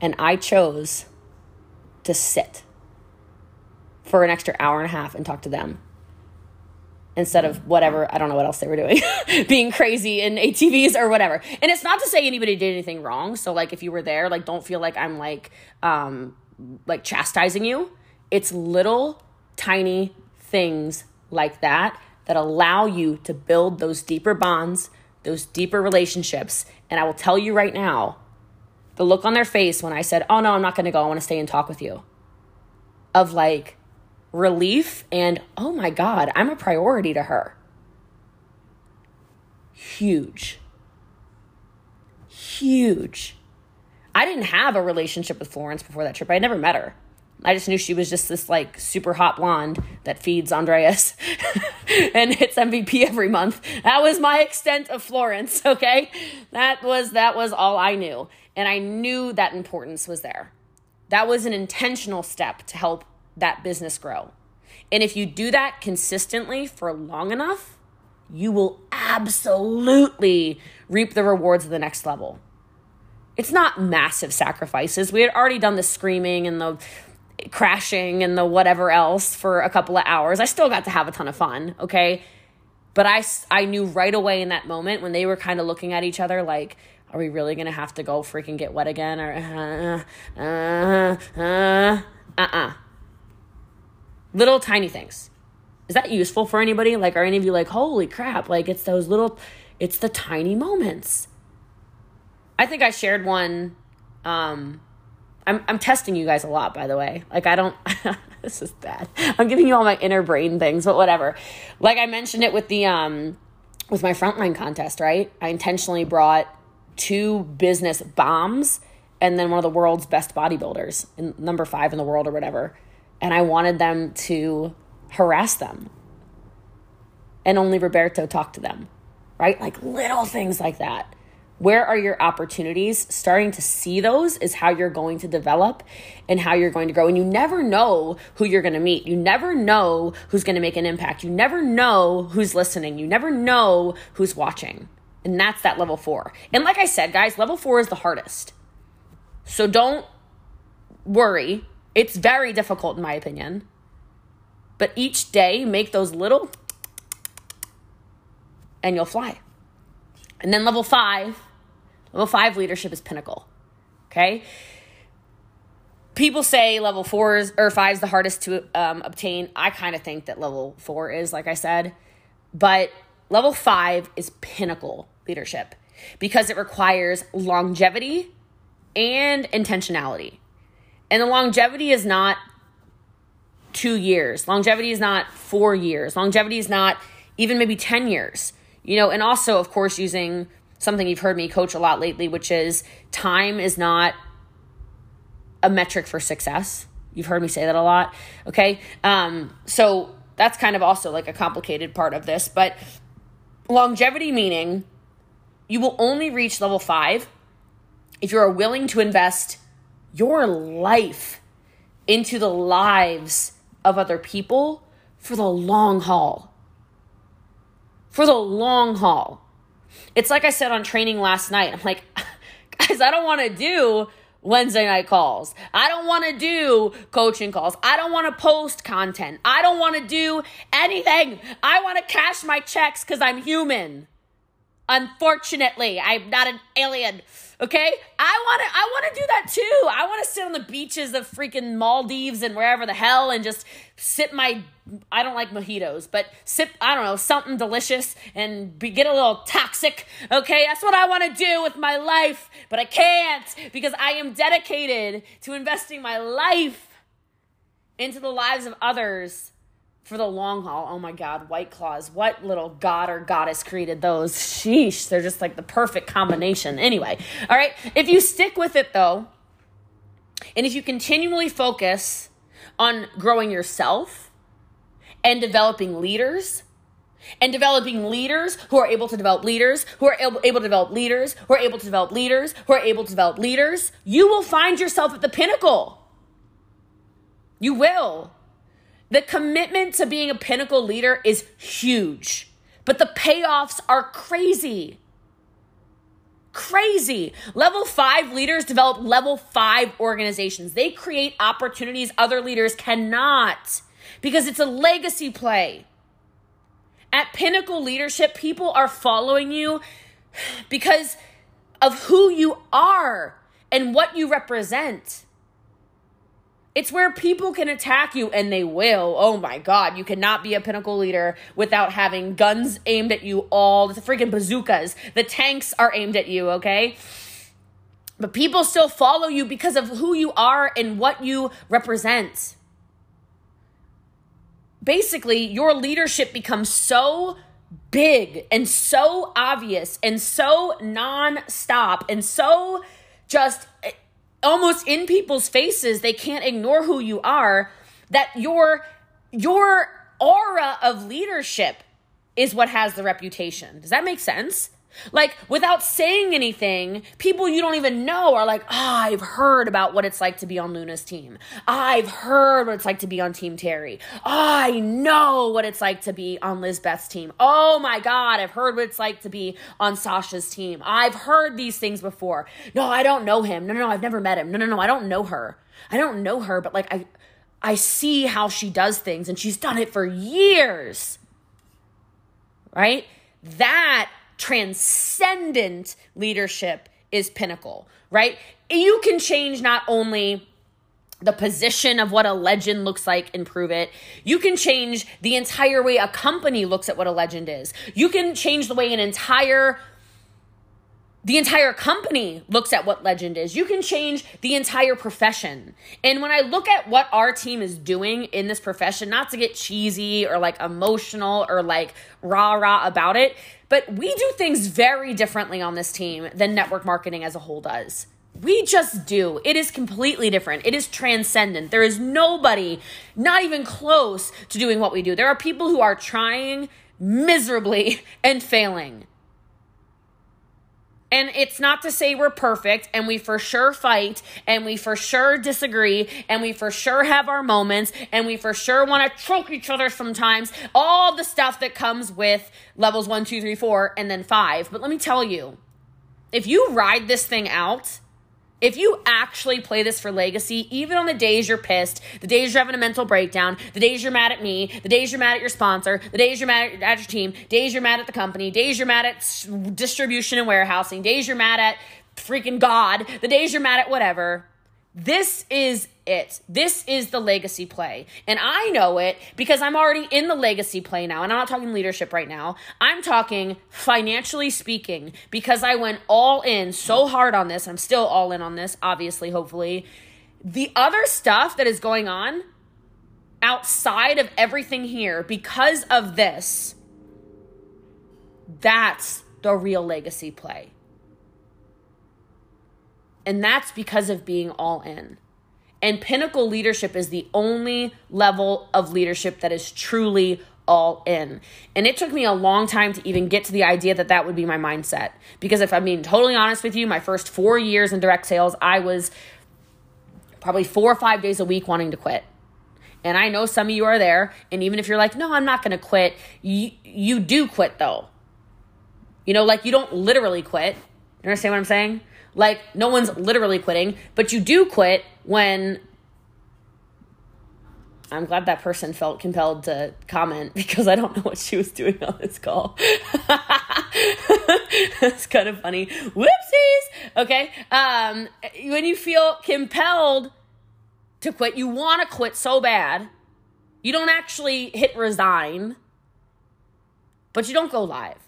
And I chose to sit for an extra hour and a half and talk to them instead of whatever I don't know what else they were doing, [laughs] being crazy in ATVs or whatever. And it's not to say anybody did anything wrong. So like if you were there, like don't feel like I'm like um like chastising you. It's little tiny things like that that allow you to build those deeper bonds, those deeper relationships. And I will tell you right now, the look on their face when I said, Oh no, I'm not gonna go, I wanna stay and talk with you, of like relief and, Oh my God, I'm a priority to her. Huge. Huge. I didn't have a relationship with Florence before that trip. I never met her. I just knew she was just this like super hot blonde that feeds Andreas [laughs] and hits MVP every month. That was my extent of Florence, okay? That was that was all I knew. And I knew that importance was there. That was an intentional step to help that business grow. And if you do that consistently for long enough, you will absolutely reap the rewards of the next level. It's not massive sacrifices. We had already done the screaming and the crashing and the whatever else for a couple of hours. I still got to have a ton of fun, okay? But I, I knew right away in that moment when they were kind of looking at each other like, are we really gonna have to go freaking get wet again? Or, uh, uh, uh, uh, uh. Little tiny things. Is that useful for anybody? Like, are any of you like, holy crap? Like, it's those little, it's the tiny moments. I think I shared one um, I'm I'm testing you guys a lot, by the way. Like I don't. [laughs] this is bad. I'm giving you all my inner brain things, but whatever. Like I mentioned it with the um with my frontline contest, right? I intentionally brought two business bombs and then one of the world's best bodybuilders, in number five in the world or whatever, and I wanted them to harass them. And only Roberto talked to them, right? Like little things like that. Where are your opportunities? Starting to see those is how you're going to develop and how you're going to grow. And you never know who you're going to meet. You never know who's going to make an impact. You never know who's listening. You never know who's watching. And that's that level four. And like I said, guys, level four is the hardest. So don't worry. It's very difficult, in my opinion. But each day, make those little and you'll fly. And then level five Level five leadership is pinnacle. Okay. People say level four is, or five is the hardest to um, obtain. I kind of think that level four is, like I said, but level five is pinnacle leadership because it requires longevity and intentionality. And the longevity is not two years. Longevity is not four years. Longevity is not even maybe 10 years. You know, and also, of course, using something you've heard me coach a lot lately, which is time is not a metric for success. You've heard me say that a lot. Okay. Um, so that's kind of also like a complicated part of this. But longevity meaning you will only reach level five if you are willing to invest your life into the lives of other people for the long haul. For the long haul. It's like I said on training last night. I'm like, [laughs] guys, I don't want to do Wednesday night calls. I don't want to do coaching calls. I don't want to post content. I don't want to do anything. I want to cash my checks because I'm human. Unfortunately, I'm not an alien. Okay? I want to I want to do that too. I want to sit on the beaches of freaking Maldives and wherever the hell and just sip my I don't like mojitos, but sip I don't know, something delicious and be, get a little toxic. Okay? That's what I want to do with my life, but I can't because I am dedicated to investing my life into the lives of others for the long haul. Oh my God, White Claws. What little god or goddess created those? Sheesh, they're just like the perfect combination. Anyway, all right, if you stick with it though, and if you continually focus on growing yourself and developing leaders, and developing leaders who are able to develop leaders, who are able, to develop leaders, who are able to develop leaders, who are able to develop leaders, you will find yourself at the pinnacle. You will. The commitment to being a pinnacle leader is huge, but the payoffs are crazy. Crazy. Level five leaders develop level five organizations. They create opportunities other leaders cannot because it's a legacy play. At pinnacle leadership, people are following you [sighs] because of who you are and what you represent. It's where people can attack you and they will. Oh my God, you cannot be a pinnacle leader without having guns aimed at you all. The freaking bazookas, the tanks are aimed at you, okay? But people still follow you because of who you are and what you represent. Basically, your leadership becomes so big and so obvious and so non-stop and so just almost in people's faces they can't ignore who you are that your your aura of leadership is what has the reputation. Does that make sense like without saying anything, people you don't even know are like, oh, I've heard about what it's like to be on Luna's team. I've heard what it's like to be on Team Terry. Ah, I know what it's like to be on Lisbeth's team. Oh my God, I've heard what it's like to be on Sasha's team. I've heard these things before. No, I don't know him. No, no, no, I've never met him. No, no, no, I don't know her. I don't know her, but like I I see how she does things and she's done it for years. Right? That transcendent leadership is pinnacle, right? You can change not only the position of what a legend looks like and prove it. You can change the entire way a company looks at what a legend is. You can change the way an entire the entire company looks at what legend is. You can change the entire profession. And when I look at what our team is doing in this profession, not to get cheesy or like emotional or like rah rah about it, but we do things very differently on this team than network marketing as a whole does. We just do. It is completely different. It is transcendent. There is nobody, not even close to doing what we do. There are people who are trying miserably [laughs] and failing. And it's not to say we're perfect and we for sure fight and we for sure disagree and we for sure have our moments and we for sure want to choke each other sometimes. All the stuff that comes with levels one, two, three, four, and then five. But let me tell you, if you ride this thing out, if you actually play this for legacy, even on the days you're pissed, the days you're having a mental breakdown, the days you're mad at me, the days you're mad at your sponsor, the days you're mad at, your team, days you're mad at the company, days you're mad at distribution and warehousing, days you're mad at freaking God, the days you're mad at whatever, this is it. This is the legacy play. And I know it because I'm already in the legacy play now. And I'm not talking leadership right now. I'm talking financially speaking because I went all in so hard on this. I'm still all in on this, obviously, hopefully. The other stuff that is going on outside of everything here because of this, that's the real legacy play. And that's because of being all in. And pinnacle leadership is the only level of leadership that is truly all in. And it took me a long time to even get to the idea that that would be my mindset. Because if I'm being totally honest with you, my first four years in direct sales, I was probably four or five days a week wanting to quit. And I know some of you are there. And even if you're like, no, I'm not going to quit, you, you do quit though. You know, like you don't literally quit. You understand what I'm saying? Like no one's literally quitting, but you do quit when I'm glad that person felt compelled to comment [laughs] because I don't know what she was doing on this call. [laughs] That's kind of funny. Whoopsies. Okay. Um, when you feel compelled to quit, you want to quit so bad, you don't actually hit resign, but you don't go live.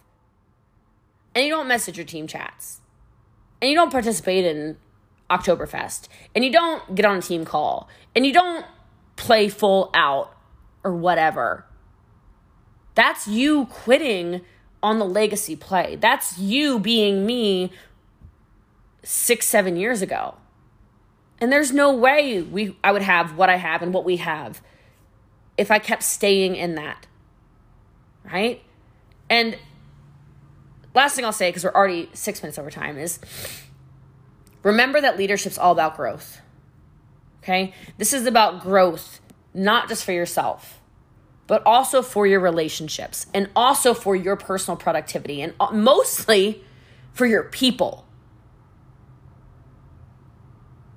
And you don't message your team chats. And you don't participate in Oktoberfest. And you don't get on a team call. And you don't play full out or whatever. That's you quitting on the legacy play. That's you being me six, seven years ago. And there's no way we I would have what I have and what we have if I kept staying in that. Right? And last thing I'll say, because we're already six minutes over time, is remember that leadership's all about growth. Okay? This is about growth, not just for yourself, but also for your relationships and also for your personal productivity and uh, mostly for your people.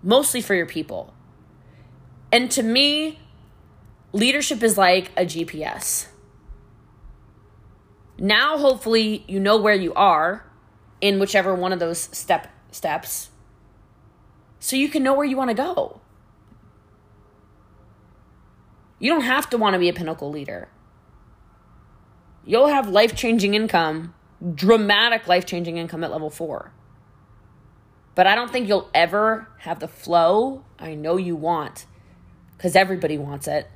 Mostly for your people. And to me, leadership is like a GPS. Now, hopefully, you know where you are in whichever one of those step steps so you can know where you want to go. You don't have to want to be a pinnacle leader. You'll have life changing income, dramatic life changing income at level four. But I don't think you'll ever have the flow I know you want, because everybody wants it,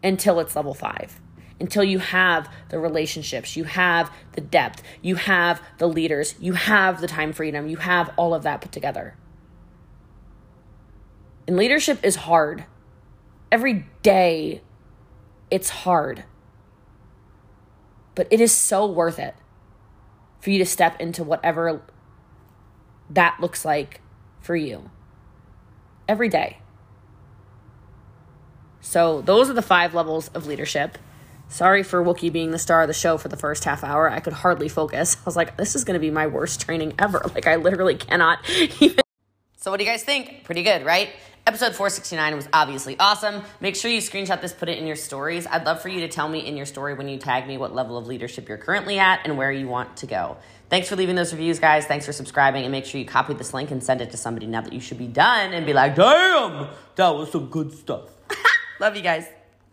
until it's level five. Until you have the relationships, you have the depth, you have the leaders, you have the time freedom, you have all of that put together. And leadership is hard every day it's hard. But it is so worth it for you to step into whatever that looks like for you every day. So, those are the five levels of leadership. Sorry for Wookie being the star of the show for the first half hour. I could hardly focus. I was like, this is going to be my worst training ever. [laughs] Like, I literally cannot [laughs] even. So, what do you guys think? Pretty good, right? Episode 469 was obviously awesome. Make sure you screenshot this, put it in your stories. I'd love for you to tell me in your story when you tag me what level of leadership you're currently at and where you want to go. Thanks for leaving those reviews, guys. Thanks for subscribing, and make sure you copy this link and send it to somebody now that you should be done and be like, damn, that was some good stuff. [laughs] love you guys.